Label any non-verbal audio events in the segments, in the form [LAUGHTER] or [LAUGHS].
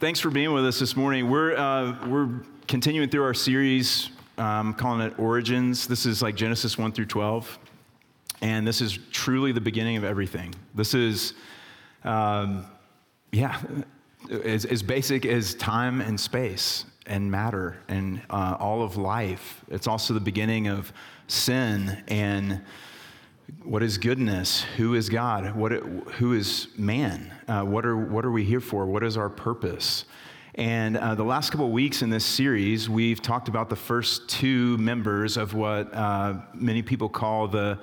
thanks for being with us this morning. We're, uh, we're continuing through our series, um, calling it Origins. This is like Genesis 1 through 12. And this is truly the beginning of everything. This is, um, yeah, as, as basic as time and space and matter and uh, all of life. It's also the beginning of sin and what is goodness? Who is God? What, who is man? Uh, what, are, what are we here for? What is our purpose? And uh, the last couple of weeks in this series, we've talked about the first two members of what uh, many people call the,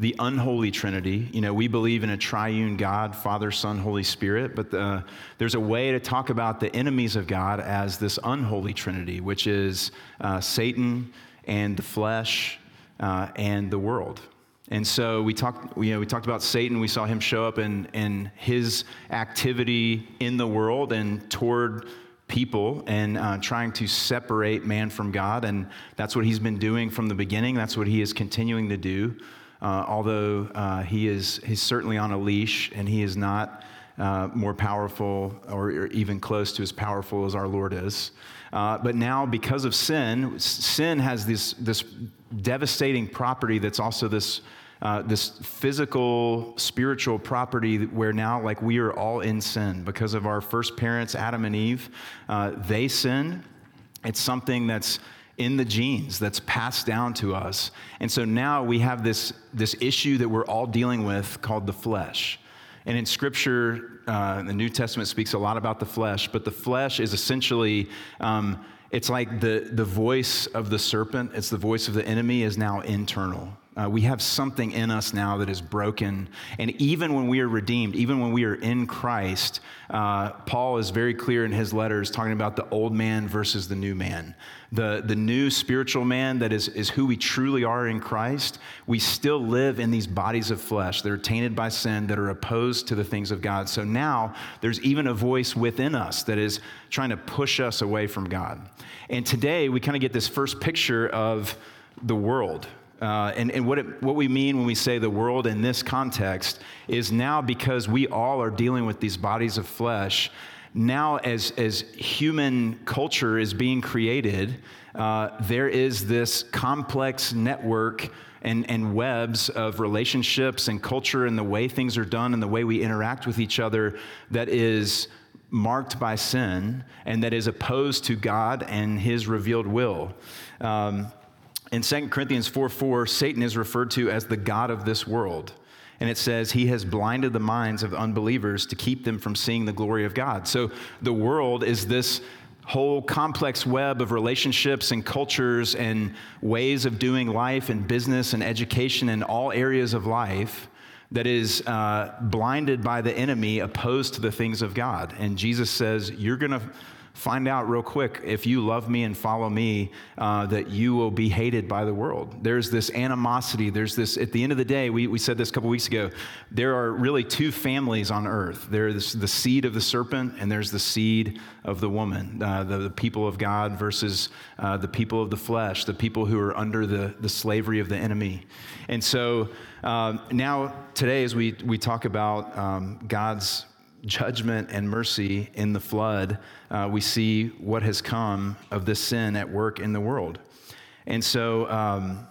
the unholy Trinity. You know, we believe in a triune God, Father, Son, Holy Spirit, but the, there's a way to talk about the enemies of God as this unholy Trinity, which is uh, Satan and the flesh uh, and the world. And so we talked, you know, we talked about Satan. We saw him show up in, in his activity in the world and toward people and uh, trying to separate man from God. And that's what he's been doing from the beginning. That's what he is continuing to do. Uh, although uh, he is he's certainly on a leash and he is not uh, more powerful or, even close to as powerful as our Lord is. Uh, but now, because of sin, sin has this, this devastating property that's also this, uh, this physical, spiritual property where now, like, we are all in sin because of our first parents, Adam and Eve. Uh, they sin. It's something that's in the genes that's passed down to us. And so now we have this, this issue that we're all dealing with called the flesh. And in Scripture, uh, the New Testament speaks a lot about the flesh, but the flesh is essentially, um, it's like the, the voice of the serpent, it's the voice of the enemy is now internal. Uh, we have something in us now that is broken. And even when we are redeemed, even when we are in Christ, uh, Paul is very clear in his letters talking about the old man versus the new man. The, the new spiritual man that is, is who we truly are in Christ, we still live in these bodies of flesh that are tainted by sin, that are opposed to the things of God. So now there's even a voice within us that is trying to push us away from God. And today we kind of get this first picture of the world uh, and, and what, it, what we mean when we say the world in this context is now because we all are dealing with these bodies of flesh, now as, as human culture is being created, uh, there is this complex network and, and webs of relationships and culture and the way things are done and the way we interact with each other that is marked by sin and that is opposed to God and his revealed will. Um, in 2 Corinthians 4 4, Satan is referred to as the God of this world. And it says, He has blinded the minds of unbelievers to keep them from seeing the glory of God. So the world is this whole complex web of relationships and cultures and ways of doing life and business and education in all areas of life that is uh, blinded by the enemy opposed to the things of God. And Jesus says, You're going to find out real quick if you love me and follow me uh, that you will be hated by the world. There's this animosity. There's this at the end of the day we, we said this a couple weeks ago there are really two families on earth. There's the seed of the serpent and there's the seed of the woman uh, the, the, people of god versus uh, the people of the flesh the people who are under the, the slavery of the enemy. And so uh, now today as we, we talk about um, god's judgment and mercy in the flood, uh, we see what has come of this sin at work in the world. And so, um,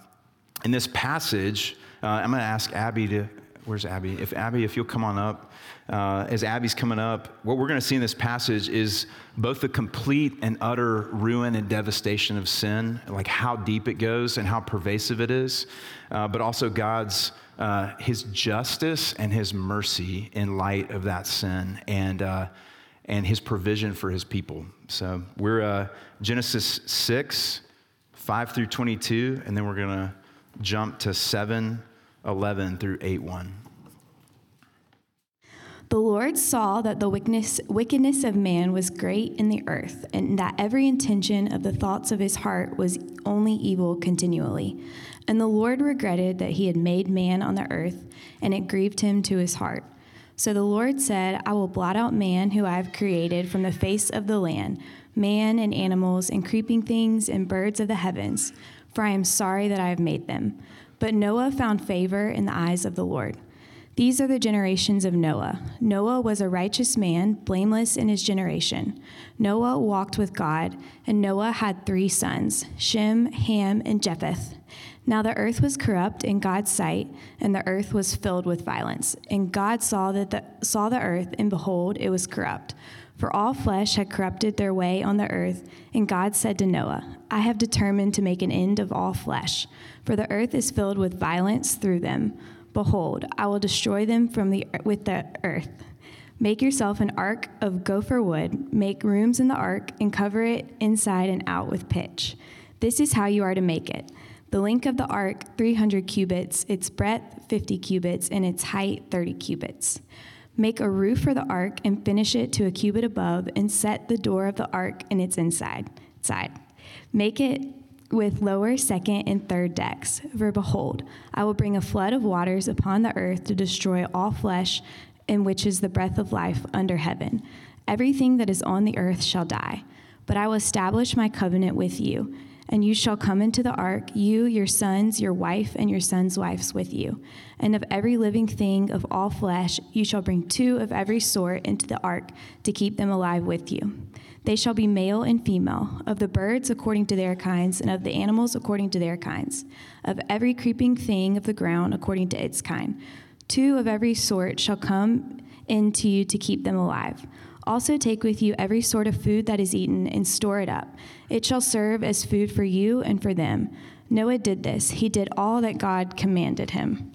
in this passage, uh, I'm going to ask Abby to, where's Abby? If Abby, if you'll come on up. Uh, as Abby's coming up, what we're going to see in this passage is both the complete and utter ruin and devastation of sin, like how deep it goes and how pervasive it is, uh, but also God's uh, his justice and his mercy in light of that sin and, uh, and his provision for his people. So we're uh, Genesis 6, 5 through 22, and then we're going to jump to 7, 11 through 8, 1. The Lord saw that the wickedness, of man was great in the earth, and that every intention of the thoughts of his heart was only evil continually. And the Lord regretted that he had made man on the earth, and it grieved him to his heart. So the Lord said, I will blot out man who I have created from the face of the land, man and animals and creeping things and birds of the heavens, for I am sorry that I have made them. But Noah found favor in the eyes of the Lord. These are the generations of Noah. Noah was a righteous man, blameless in his generation. Noah walked with God, and Noah had three sons Shem, Ham, and Japheth. Now the earth was corrupt in God's sight, and the earth was filled with violence. And God saw, that the, saw the earth, and behold, it was corrupt. For all flesh had corrupted their way on the earth, and God said to Noah, I have determined to make an end of all flesh, for the earth is filled with violence through them. Behold, I will destroy them from the with the earth. Make yourself an ark of gopher wood, make rooms in the ark, and cover it inside and out with pitch. This is how you are to make it. The length of the ark, 300 cubits, its breadth, 50 cubits, and its height, 30 cubits. Make a roof for the ark and finish it to a cubit above, and set the door of the ark in its inside. Side. Make it with lower, second, and third decks. For behold, I will bring a flood of waters upon the earth to destroy all flesh, in which is the breath of life under heaven. Everything that is on the earth shall die. But I will establish my covenant with you, and you shall come into the ark, you, your sons, your wife, and your sons' wives with you. And of every living thing of all flesh, you shall bring two of every sort into the ark to keep them alive with you. They shall be male and female, of the birds according to their kinds, and of the animals according to their kinds, of every creeping thing of the ground according to its kind. Two of every sort shall come into you to keep them alive. Also take with you every sort of food that is eaten, and store it up. It shall serve as food for you and for them. Noah did this, he did all that God commanded him.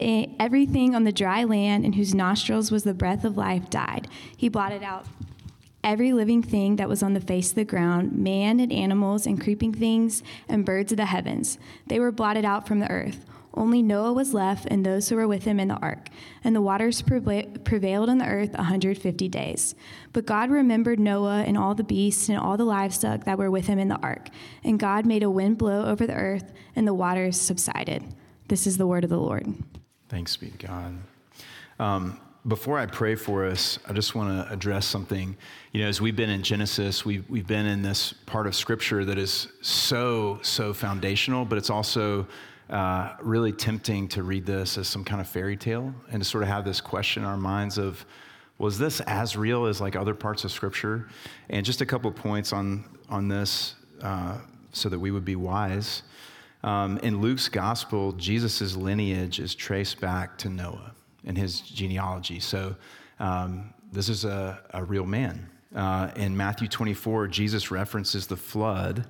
Eh, everything on the dry land in whose nostrils was the breath of life died. He blotted out every living thing that was on the face of the ground, man and animals and creeping things and birds of the heavens. They were blotted out from the earth. Only Noah was left and those who were with him in the ark. And the waters prevailed on the earth a 150 days. But God remembered Noah and all the beasts and all the livestock that were with him in the ark. And God made a wind blow over the earth, and the waters subsided. This is the word of the Lord. Thanks be to God. Um, before I pray for us, I just want to address something. You know, as we've been in Genesis, we've, we've been in this part of Scripture that is so, so foundational, but it's also uh, really tempting to read this as some kind of fairy tale and to sort of have this question in our minds of, was this as real as like other parts of Scripture? And just a couple points on, on this uh, so that we would be wise. Um, in Luke's gospel, Jesus' lineage is traced back to Noah and his genealogy. So um, this is a, a real man. Uh, in Matthew 24, Jesus references the flood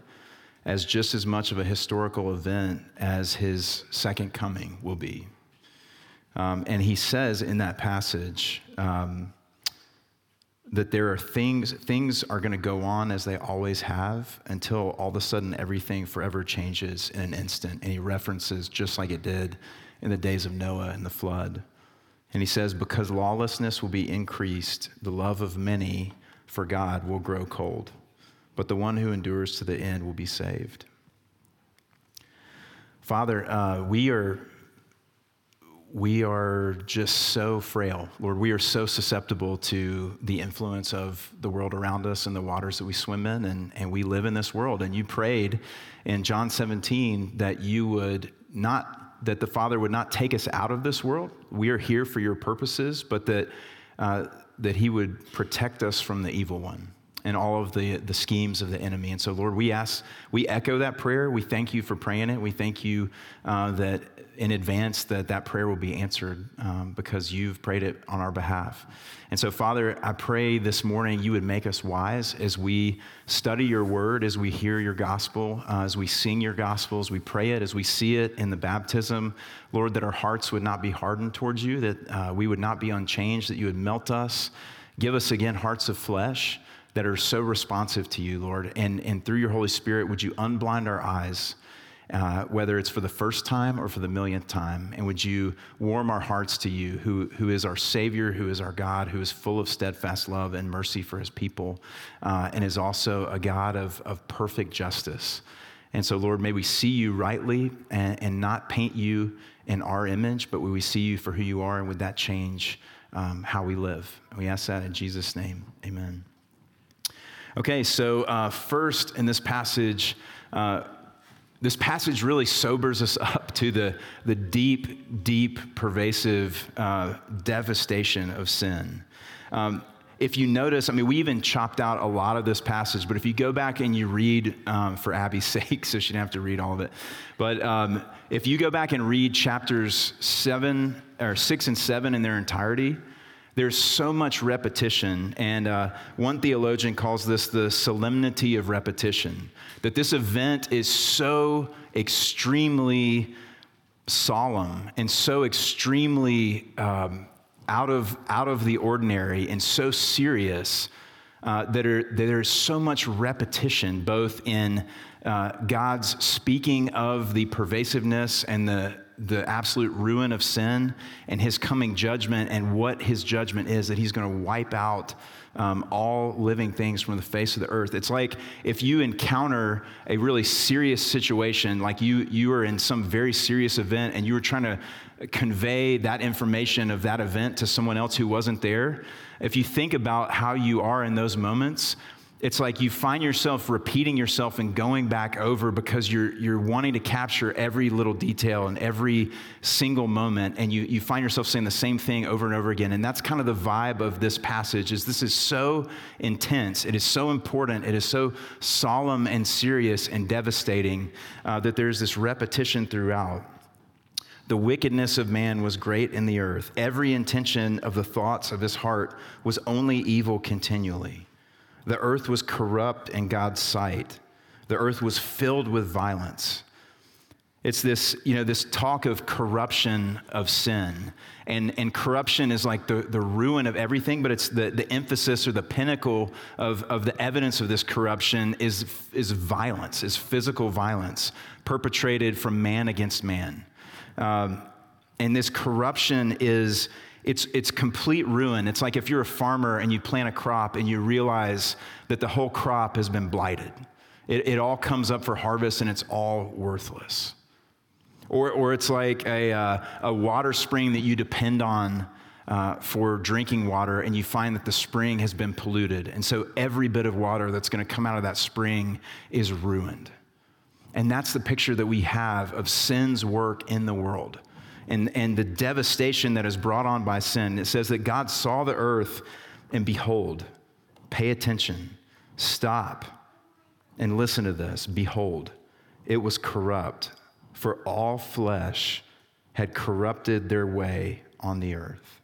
as just as much of a historical event as his second coming will be. Um, and he says in that passage, um, that there are things things are going to go on as they always have until all of a sudden everything forever changes in an instant. And he references just like it did in the days of Noah and the flood. And he says because lawlessness will be increased the love of many for God will grow cold but the one who endures to the end will be saved Father uh, we are we are just so frail. Lord, we are so susceptible to the influence of the world around us and the waters that we swim in, and, and we live in this world. And you prayed in John 17 that you would not, that the Father would not take us out of this world. We are here for your purposes, but that, uh, that He would protect us from the evil one and all of the, the schemes of the enemy. And so, Lord, we ask, we echo that prayer. We thank you for praying it. We thank you uh, that in advance that that prayer will be answered um, because you've prayed it on our behalf. And so, Father, I pray this morning you would make us wise as we study your word, as we hear your gospel, uh, as we sing your gospel, as we pray it, as we see it in the baptism. Lord, that our hearts would not be hardened towards you, that uh, we would not be unchanged, that you would melt us. Give us again hearts of flesh that are so responsive to you, Lord. And, and through your Holy Spirit, would you unblind our eyes, uh, whether it's for the first time or for the millionth time? And would you warm our hearts to you, who, who is our Savior, who is our God, who is full of steadfast love and mercy for his people, uh, and is also a God of, of perfect justice. And so, Lord, may we see you rightly and, and not paint you in our image, but we see you for who you are, and would that change um, how we live? we ask that in Jesus' name. Amen. Okay, so uh, first in this passage, uh, this passage really sobers us up to the, the deep, deep, pervasive uh, devastation of sin. Um, if you notice, I mean, we even chopped out a lot of this passage, but if you go back and you read, um, for Abby's [LAUGHS] sake, so she didn't have to read all of it, but um, if you go back and read chapters seven or six and seven in their entirety, there's so much repetition, and uh, one theologian calls this the solemnity of repetition. That this event is so extremely solemn and so extremely um, out, of, out of the ordinary and so serious uh, that, are, that there's so much repetition, both in uh, God's speaking of the pervasiveness and the the absolute ruin of sin and his coming judgment and what his judgment is that he's going to wipe out um, all living things from the face of the earth. It's like if you encounter a really serious situation, like you, you are in some very serious event and you were trying to convey that information of that event to someone else who wasn't there. If you think about how you are in those moments, it's like you find yourself repeating yourself and going back over because you're, you're wanting to capture every little detail and every single moment. And you, you find yourself saying the same thing over and over again. And that's kind of the vibe of this passage is this is so intense. It is so important. It is so solemn and serious and devastating uh, that there's this repetition throughout. The wickedness of man was great in the earth. Every intention of the thoughts of his heart was only evil continually the earth was corrupt in God's sight. The earth was filled with violence. It's this, you know, this talk of corruption of sin. And, and corruption is like the, the ruin of everything, but it's the, the emphasis or the pinnacle of, of the evidence of this corruption is, is violence, is physical violence perpetrated from man against man. Um, and this corruption is it's, it's complete ruin. It's like if you're a farmer and you plant a crop and you realize that the whole crop has been blighted. It, it all comes up for harvest and it's all worthless. Or, or it's like a, uh, a water spring that you depend on uh, for drinking water, and you find that the spring has been polluted. And so every bit of water that's going to come out of that spring is ruined. And that's the picture that we have of sin's work in the world and, and the devastation that is brought on by sin. It says that God saw the earth and behold, pay attention, stop, and listen to this. Behold, it was corrupt, for all flesh had corrupted their way on the earth.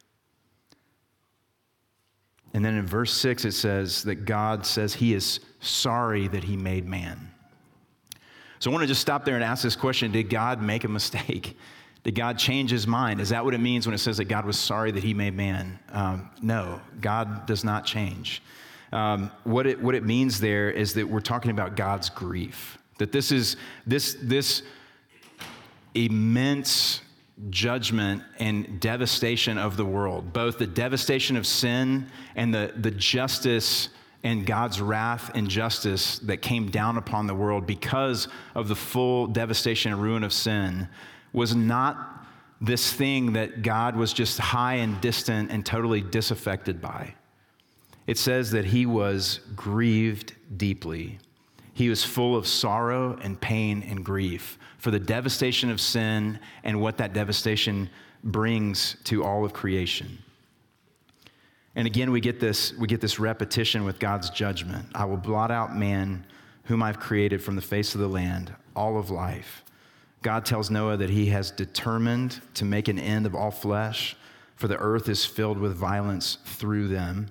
And then in verse 6, it says that God says he is sorry that he made man. So I want to just stop there and ask this question Did God make a mistake? [LAUGHS] Did God change his mind? Is that what it means when it says that God was sorry that he made man? Um, no, God does not change. Um, what, it, what it means there is that we're talking about God's grief. That this is this, this immense judgment and devastation of the world, both the devastation of sin and the, the justice and God's wrath and justice that came down upon the world because of the full devastation and ruin of sin was not this thing that God was just high and distant and totally disaffected by. It says that he was grieved deeply. He was full of sorrow and pain and grief for the devastation of sin and what that devastation brings to all of creation. And again, we get this, we get this repetition with God's judgment. I will blot out man whom I've created from the face of the land, all of life. God tells Noah that he has determined to make an end of all flesh, for the earth is filled with violence through them.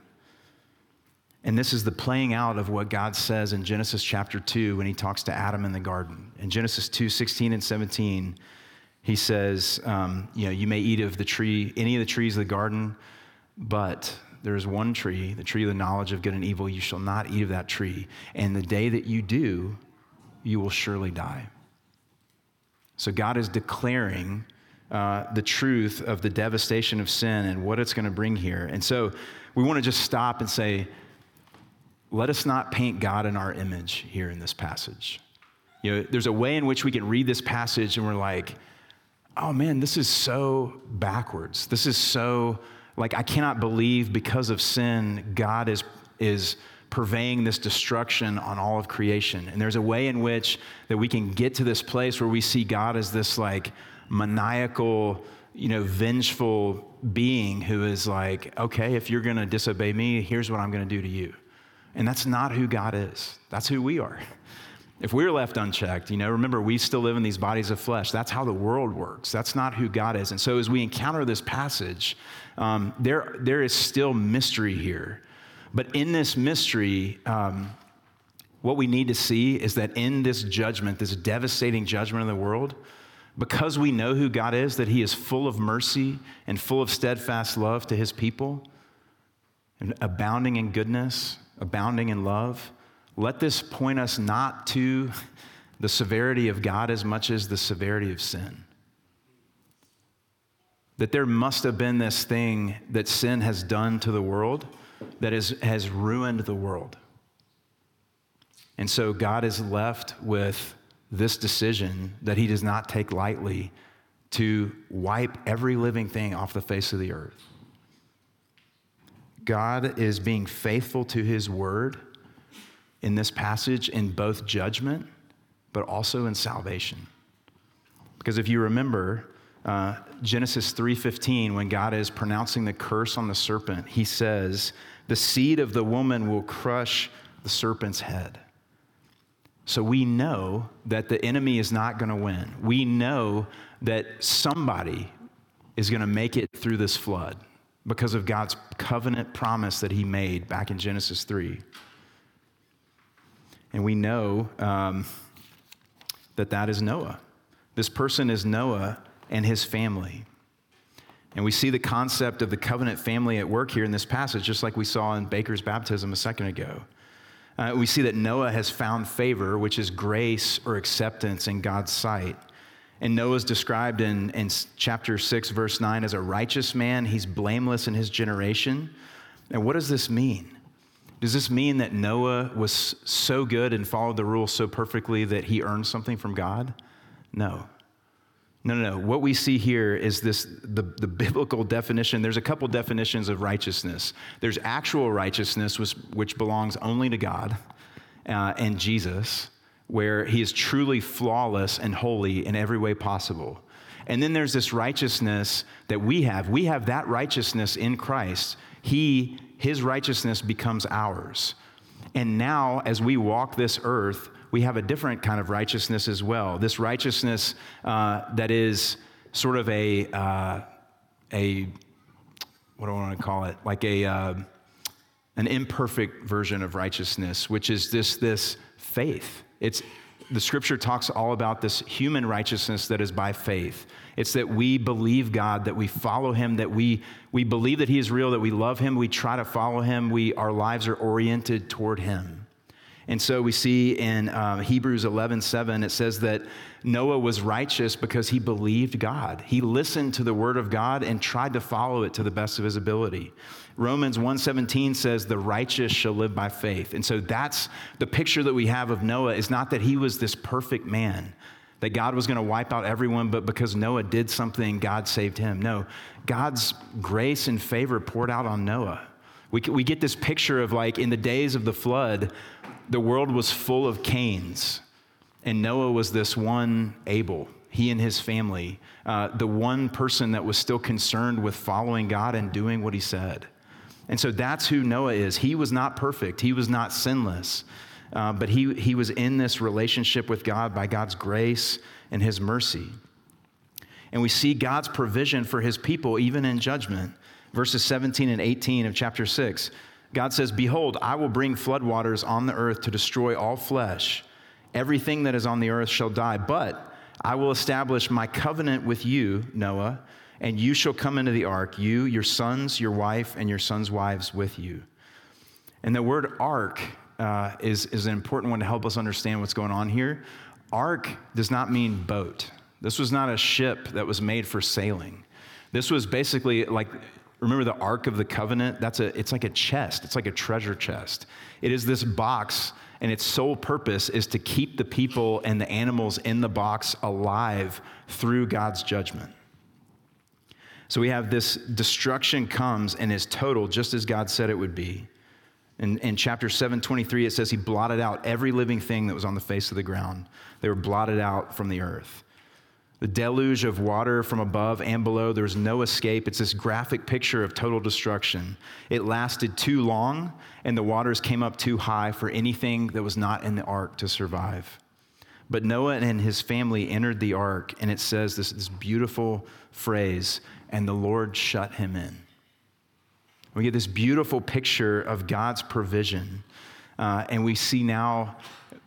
And this is the playing out of what God says in Genesis chapter 2 when he talks to Adam in the garden. In Genesis 2 16 and 17, he says, um, You know, you may eat of the tree, any of the trees of the garden, but there is one tree, the tree of the knowledge of good and evil. You shall not eat of that tree. And the day that you do, you will surely die. So God is declaring uh, the truth of the devastation of sin and what it's going to bring here. And so we want to just stop and say, let us not paint God in our image here in this passage. You know, there's a way in which we can read this passage and we're like, oh man, this is so backwards. This is so, like, I cannot believe because of sin, God is, is purveying this destruction on all of creation. And there's a way in which that we can get to this place where we see God as this like maniacal, you know, vengeful being who is like, okay, if you're going to disobey me, here's what I'm going to do to you. And that's not who God is. That's who we are. [LAUGHS] If we're left unchecked, you know, remember, we still live in these bodies of flesh. That's how the world works. That's not who God is. And so as we encounter this passage, um, there, there is still mystery here. But in this mystery, um, what we need to see is that in this judgment, this devastating judgment of the world, because we know who God is, that He is full of mercy and full of steadfast love to His people, and abounding in goodness, abounding in love, let this point us not to the severity of God as much as the severity of sin. That there must have been this thing that sin has done to the world that is, has ruined the world. And so God is left with this decision that he does not take lightly to wipe every living thing off the face of the earth. God is being faithful to his word in this passage in both judgment, but also in salvation. Because if you remember, uh, Genesis 3:15, when God is pronouncing the curse on the serpent, he says, "The seed of the woman will crush the serpent's head." So we know that the enemy is not going to win. We know that somebody is going to make it through this flood because of God's covenant promise that he made back in Genesis 3. And we know um, that that is Noah. This person is Noah and his family. And we see the concept of the covenant family at work here in this passage, just like we saw in Baker's baptism a second ago. Uh, we see that Noah has found favor, which is grace or acceptance in God's sight. And Noah is described in, in chapter 6, verse 9, as a righteous man. He's blameless in his generation. And what does this mean? Does this mean that Noah was so good and followed the rules so perfectly that he earned something from God? No. No, no, no. What we see here is this the, the biblical definition. There's a couple definitions of righteousness. There's actual righteousness, which, which belongs only to God uh, and Jesus, where he is truly flawless and holy in every way possible. And then there's this righteousness that we have. We have that righteousness in Christ. He his righteousness becomes ours. And now, as we walk this earth, we have a different kind of righteousness as well. This righteousness uh, that is sort of a, uh, a, what do I want to call it? Like a, uh, an imperfect version of righteousness, which is this, this faith. It's, the scripture talks all about this human righteousness that is by faith. It's that we believe God, that we follow Him, that we, we believe that He is real, that we love Him, we try to follow Him, we, our lives are oriented toward Him. And so we see in um, Hebrews 11 7, it says that Noah was righteous because he believed God. He listened to the word of God and tried to follow it to the best of his ability. Romans 1:17 says the righteous shall live by faith. And so that's the picture that we have of Noah is not that he was this perfect man, that God was going to wipe out everyone, but because Noah did something, God saved him. No, God's grace and favor poured out on Noah. We, we get this picture of like in the days of the flood, the world was full of Cains, and Noah was this one Abel, he and his family, uh, the one person that was still concerned with following God and doing what he said. And so that's who Noah is. He was not perfect, he was not sinless. Uh, but he, he was in this relationship with God by God's grace and his mercy. And we see God's provision for his people even in judgment. Verses 17 and 18 of chapter 6. God says, Behold, I will bring floodwaters on the earth to destroy all flesh. Everything that is on the earth shall die. But I will establish my covenant with you, Noah, and you shall come into the ark, you, your sons, your wife, and your sons' wives with you. And the word ark uh, is, is an important one to help us understand what's going on here. Ark does not mean boat. This was not a ship that was made for sailing. This was basically like, remember the Ark of the Covenant? That's a, it's like a chest, it's like a treasure chest. It is this box, and its sole purpose is to keep the people and the animals in the box alive through God's judgment. So we have this destruction comes and is total, just as God said it would be. In, in chapter 723, it says he blotted out every living thing that was on the face of the ground. They were blotted out from the earth. The deluge of water from above and below, there was no escape. It's this graphic picture of total destruction. It lasted too long, and the waters came up too high for anything that was not in the ark to survive. But Noah and his family entered the ark, and it says this, this beautiful phrase, and the Lord shut him in. We get this beautiful picture of God's provision. Uh, and we see now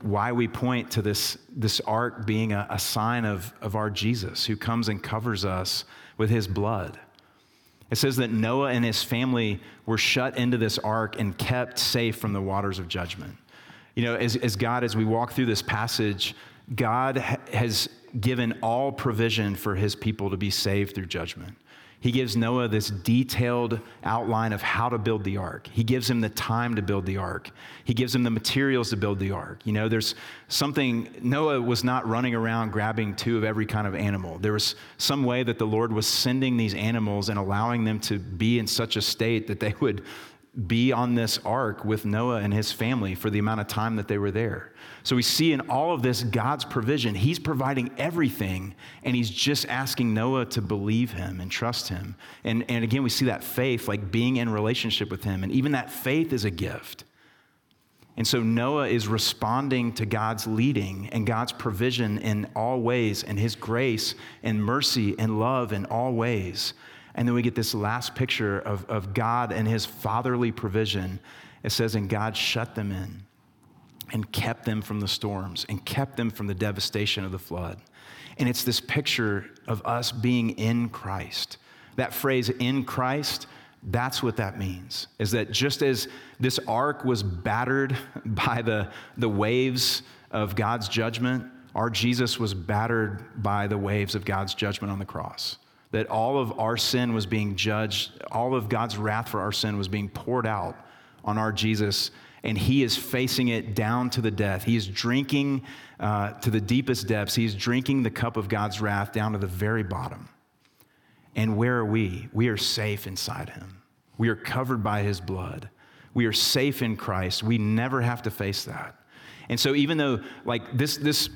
why we point to this, this ark being a, a sign of, of our Jesus who comes and covers us with his blood. It says that Noah and his family were shut into this ark and kept safe from the waters of judgment. You know, as, as God, as we walk through this passage, God ha- has given all provision for his people to be saved through judgment. He gives Noah this detailed outline of how to build the ark. He gives him the time to build the ark. He gives him the materials to build the ark. You know, there's something, Noah was not running around grabbing two of every kind of animal. There was some way that the Lord was sending these animals and allowing them to be in such a state that they would be on this ark with Noah and his family for the amount of time that they were there. So we see in all of this God's provision. He's providing everything, and he's just asking Noah to believe him and trust him. And, and again, we see that faith, like being in relationship with him, and even that faith is a gift. And so Noah is responding to God's leading and God's provision in all ways, and his grace and mercy and love in all ways. And then we get this last picture of, of God and his fatherly provision. It says, And God shut them in and kept them from the storms and kept them from the devastation of the flood. And it's this picture of us being in Christ. That phrase, in Christ, that's what that means. Is that just as this ark was battered [LAUGHS] by the, the waves of God's judgment, our Jesus was battered by the waves of God's judgment on the cross that all of our sin was being judged, all of God's wrath for our sin was being poured out on our Jesus, and he is facing it down to the death. He is drinking uh, to the deepest depths. He is drinking the cup of God's wrath down to the very bottom. And where are we? We are safe inside him. We are covered by his blood. We are safe in Christ. We never have to face that. And so, even though, like, this, this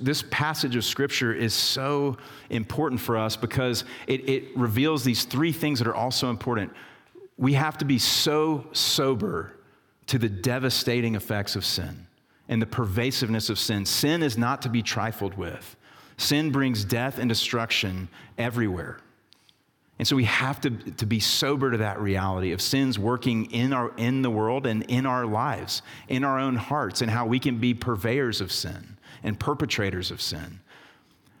this passage of scripture is so important for us because it, it reveals these three things that are also important. We have to be so sober to the devastating effects of sin and the pervasiveness of sin. Sin is not to be trifled with. Sin brings death and destruction everywhere. And so we have to, to be sober to that reality of sins working in, our, in the world and in our lives, in our own hearts, and how we can be purveyors of sin and perpetrators of sin.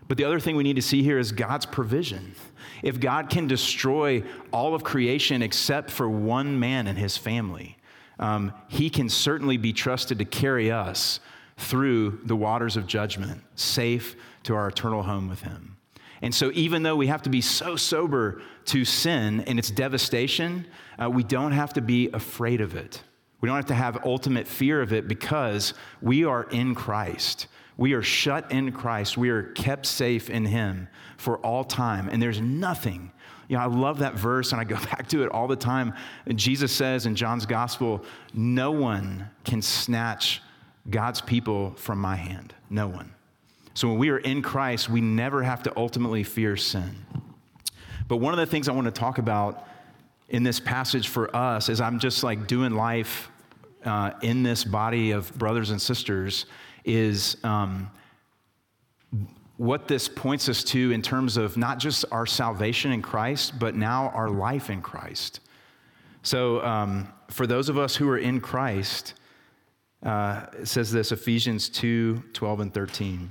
But the other thing we need to see here is God's provision. If God can destroy all of creation except for one man and his family, um, he can certainly be trusted to carry us through the waters of judgment, safe to our eternal home with him. And so, even though we have to be so sober to sin and its devastation, uh, we don't have to be afraid of it. We don't have to have ultimate fear of it because we are in Christ. We are shut in Christ. We are kept safe in Him for all time. And there's nothing. You know, I love that verse and I go [LAUGHS] back to it all the time. Jesus says in John's gospel, No one can snatch God's people from my hand. No one. So when we are in Christ, we never have to ultimately fear sin. But one of the things I want to talk about in this passage for us is I'm just like doing life uh, in this body of brothers and sisters is um, what this points us to in terms of not just our salvation in Christ, but now our life in Christ. So, um, for those of us who are in Christ, uh, it says this Ephesians 2 12 and 13.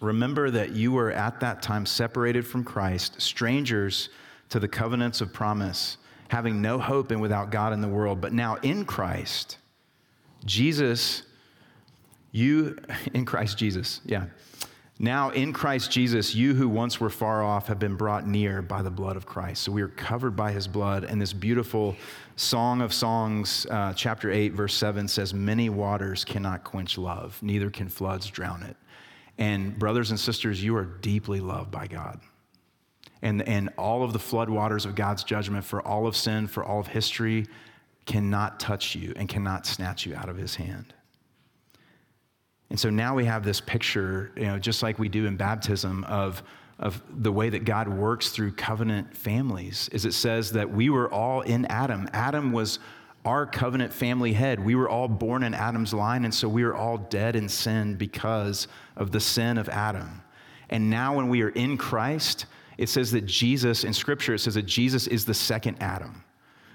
Remember that you were at that time separated from Christ, strangers to the covenants of promise, having no hope and without God in the world. But now in Christ, Jesus you, [LAUGHS] in Christ Jesus, yeah. Now, in Christ Jesus, you who once were far off have been brought near by the blood of Christ. So we are covered by his blood. And this beautiful Song of Songs, uh, chapter 8, verse 7 says, Many waters cannot quench love, neither can floods drown it. And, brothers and sisters, you are deeply loved by God. And, and all of the floodwaters of God's judgment for all of sin, for all of history, cannot touch you and cannot snatch you out of his hand. And so now we have this picture, you know, just like we do in baptism, of, of the way that God works through covenant families. Is it says that we were all in Adam. Adam was our covenant family head. We were all born in Adam's line, and so we are all dead in sin because of the sin of Adam. And now, when we are in Christ, it says that Jesus, in Scripture, it says that Jesus is the second Adam.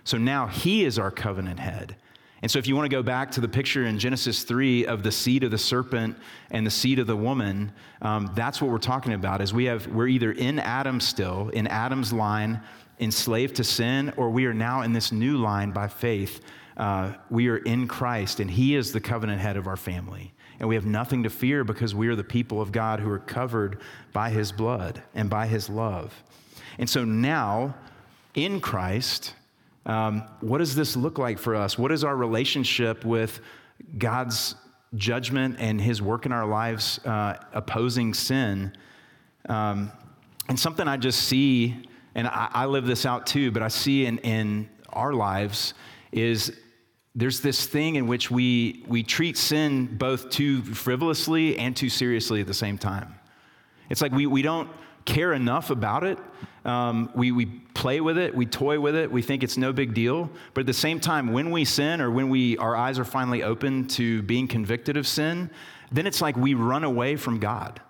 So now he is our covenant head. And so, if you want to go back to the picture in Genesis 3 of the seed of the serpent and the seed of the woman, um, that's what we're talking about. Is we have we're either in Adam still, in Adam's line, enslaved to sin, or we are now in this new line by faith. Uh, we are in Christ, and He is the covenant head of our family. And we have nothing to fear because we are the people of God who are covered by His blood and by His love. And so now, in Christ, um, what does this look like for us? What is our relationship with God's judgment and His work in our lives uh, opposing sin? Um, and something I just see, and I, I, live this out too, but I see in, in our lives is there's this thing in which we, we treat sin both too frivolously and too seriously at the same time. It's like we, we don't care enough about it. Um, we, we play with it, we toy with it, we think it's no big deal. But at the same time, when we sin or when we, our eyes are finally open to being convicted of sin, then it's like we run away from God.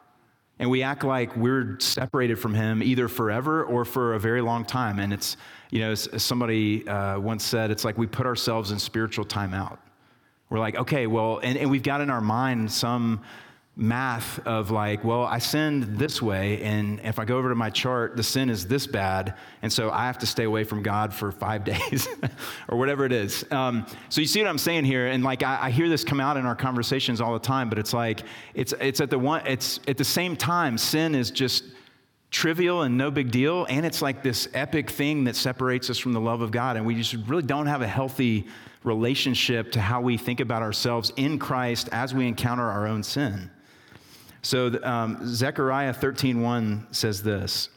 And we act like we're separated from Him either forever or for a very long time. And it's, you know, somebody uh, once said, it's like we put ourselves in spiritual timeout. We're like, okay, well, and, and we've got in our mind some math of like, well, I sinned this way, and if I go over to my chart, the sin is this bad, and so I have to stay away from God for five [LAUGHS] days or whatever it is. Um, so you see what I'm saying here, and like I, I, hear this come out in our conversations all the time, but it's like it's it's at the one it's at the same time, sin is just trivial and no big deal, and it's like this epic thing that separates us from the love of God, and we just really don't have a healthy relationship to how we think about ourselves in Christ as we encounter our own sin. So um, Zechariah 13:1 says this: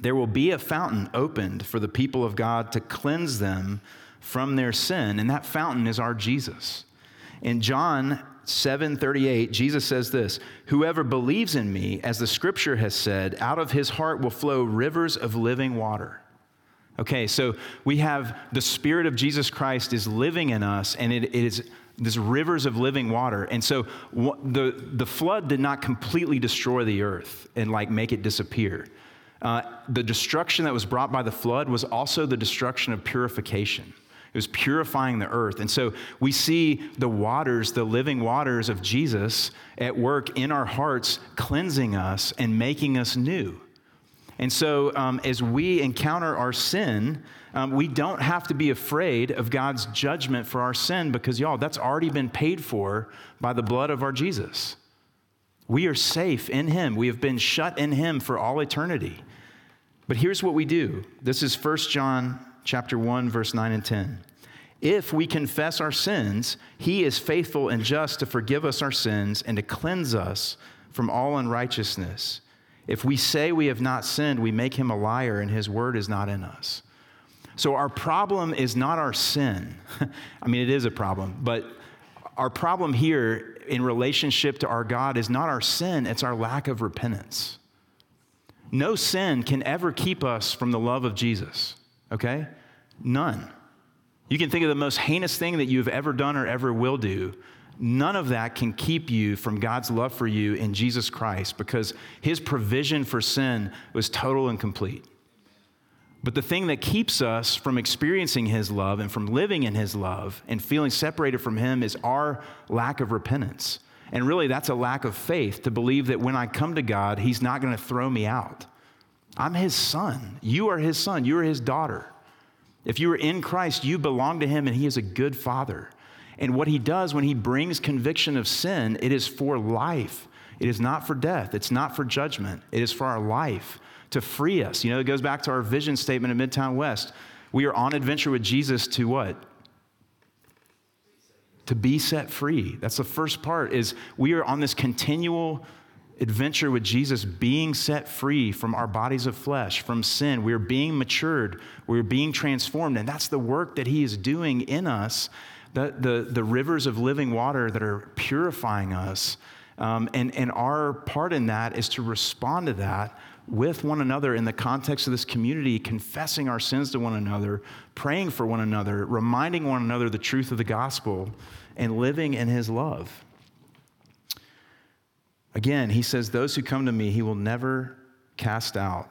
There will be a fountain opened for the people of God to cleanse them from their sin, and that fountain is our Jesus. In John 7:38, Jesus says this: Whoever believes in me, as the scripture has said, out of his heart will flow rivers of living water. Okay, so we have the Spirit of Jesus Christ is living in us, and it, it is this rivers of living water. And so the, the flood did not completely destroy the earth and like make it disappear. Uh, the destruction that was brought by the flood was also the destruction of purification. It was purifying the earth. And so we see the waters, the living waters of Jesus at work in our hearts, cleansing us and making us new. And so, um, as we encounter our sin, um, we don't have to be afraid of God's judgment for our sin because, y'all, that's already been paid for by the blood of our Jesus. We are safe in Him. We have been shut in Him for all eternity. But here's what we do. This is 1 John chapter 1, verse 9 and 10. If we confess our sins, He is faithful and just to forgive us our sins and to cleanse us from all unrighteousness. If we say we have not sinned, we make him a liar and his word is not in us. So our problem is not our sin. [LAUGHS] I mean, it is a problem, but our problem here in relationship to our God is not our sin, it's our lack of repentance. No sin can ever keep us from the love of Jesus, okay? None. You can think of the most heinous thing that you've ever done or ever will do, None of that can keep you from God's love for you in Jesus Christ because his provision for sin was total and complete. But the thing that keeps us from experiencing his love and from living in his love and feeling separated from him is our lack of repentance. And really, that's a lack of faith to believe that when I come to God, he's not going to throw me out. I'm his son. You are his son. You are his daughter. If you are in Christ, you belong to him, and he is a good father. And what he does when he brings conviction of sin, it is for life. It is not for death. It's not for judgment. It is for our life to free us. You know, it goes back to our vision statement in Midtown West. We are on adventure with Jesus to what? To be set free. That's the first part is we are on this continual adventure with Jesus, being set free from our bodies of flesh, from sin. We're being matured, we're being transformed, and that's the work that He is doing in us. The, the, the rivers of living water that are purifying us. Um, and, and our part in that is to respond to that with one another in the context of this community, confessing our sins to one another, praying for one another, reminding one another the truth of the gospel, and living in His love. Again, he says, Those who come to me, he will never cast out.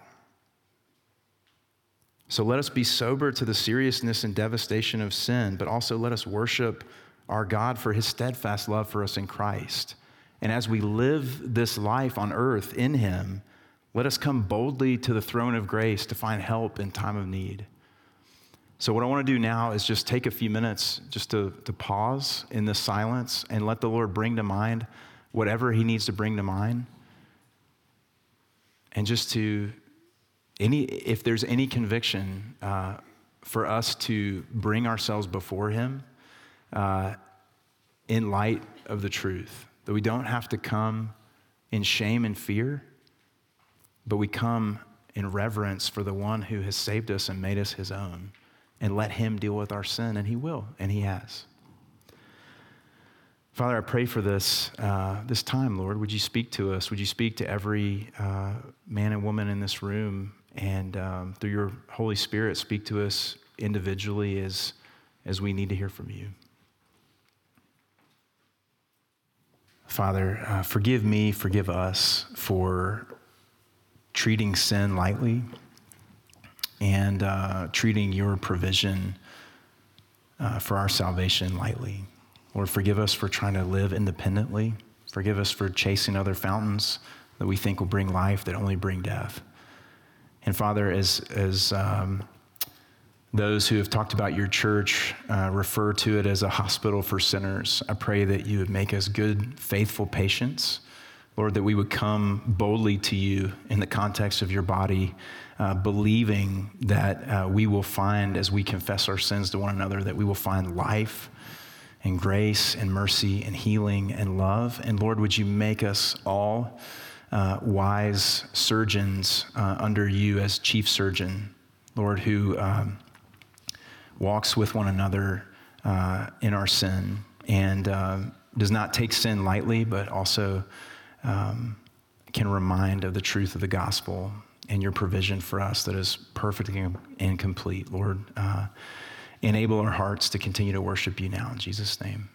So let us be sober to the seriousness and devastation of sin, but also let us worship our God for his steadfast love for us in Christ. And as we live this life on earth in him, let us come boldly to the throne of grace to find help in time of need. So, what I want to do now is just take a few minutes just to, to pause in this silence and let the Lord bring to mind whatever he needs to bring to mind. And just to, any, if there's any conviction uh, for us to bring ourselves before him uh, in light of the truth, that we don't have to come in shame and fear, but we come in reverence for the one who has saved us and made us his own, and let him deal with our sin, and he will, and he has. Father, I pray for this, uh, this time, Lord. Would you speak to us? Would you speak to every uh, man and woman in this room? And um, through your Holy Spirit, speak to us individually as, as we need to hear from you. Father, uh, forgive me, forgive us for treating sin lightly and uh, treating your provision uh, for our salvation lightly. Lord, forgive us for trying to live independently. Forgive us for chasing other fountains that we think will bring life that only bring death. And Father, as, as um, those who have talked about your church uh, refer to it as a hospital for sinners, I pray that you would make us good, faithful patients. Lord, that we would come boldly to you in the context of your body, uh, believing that uh, we will find, as we confess our sins to one another, that we will find life and grace and mercy and healing and love. And Lord, would you make us all uh, wise surgeons uh, under you as chief surgeon, Lord, who um, walks with one another uh, in our sin and uh, does not take sin lightly, but also um, can remind of the truth of the gospel and your provision for us that is perfect and complete, Lord. Uh, enable our hearts to continue to worship you now. In Jesus' name.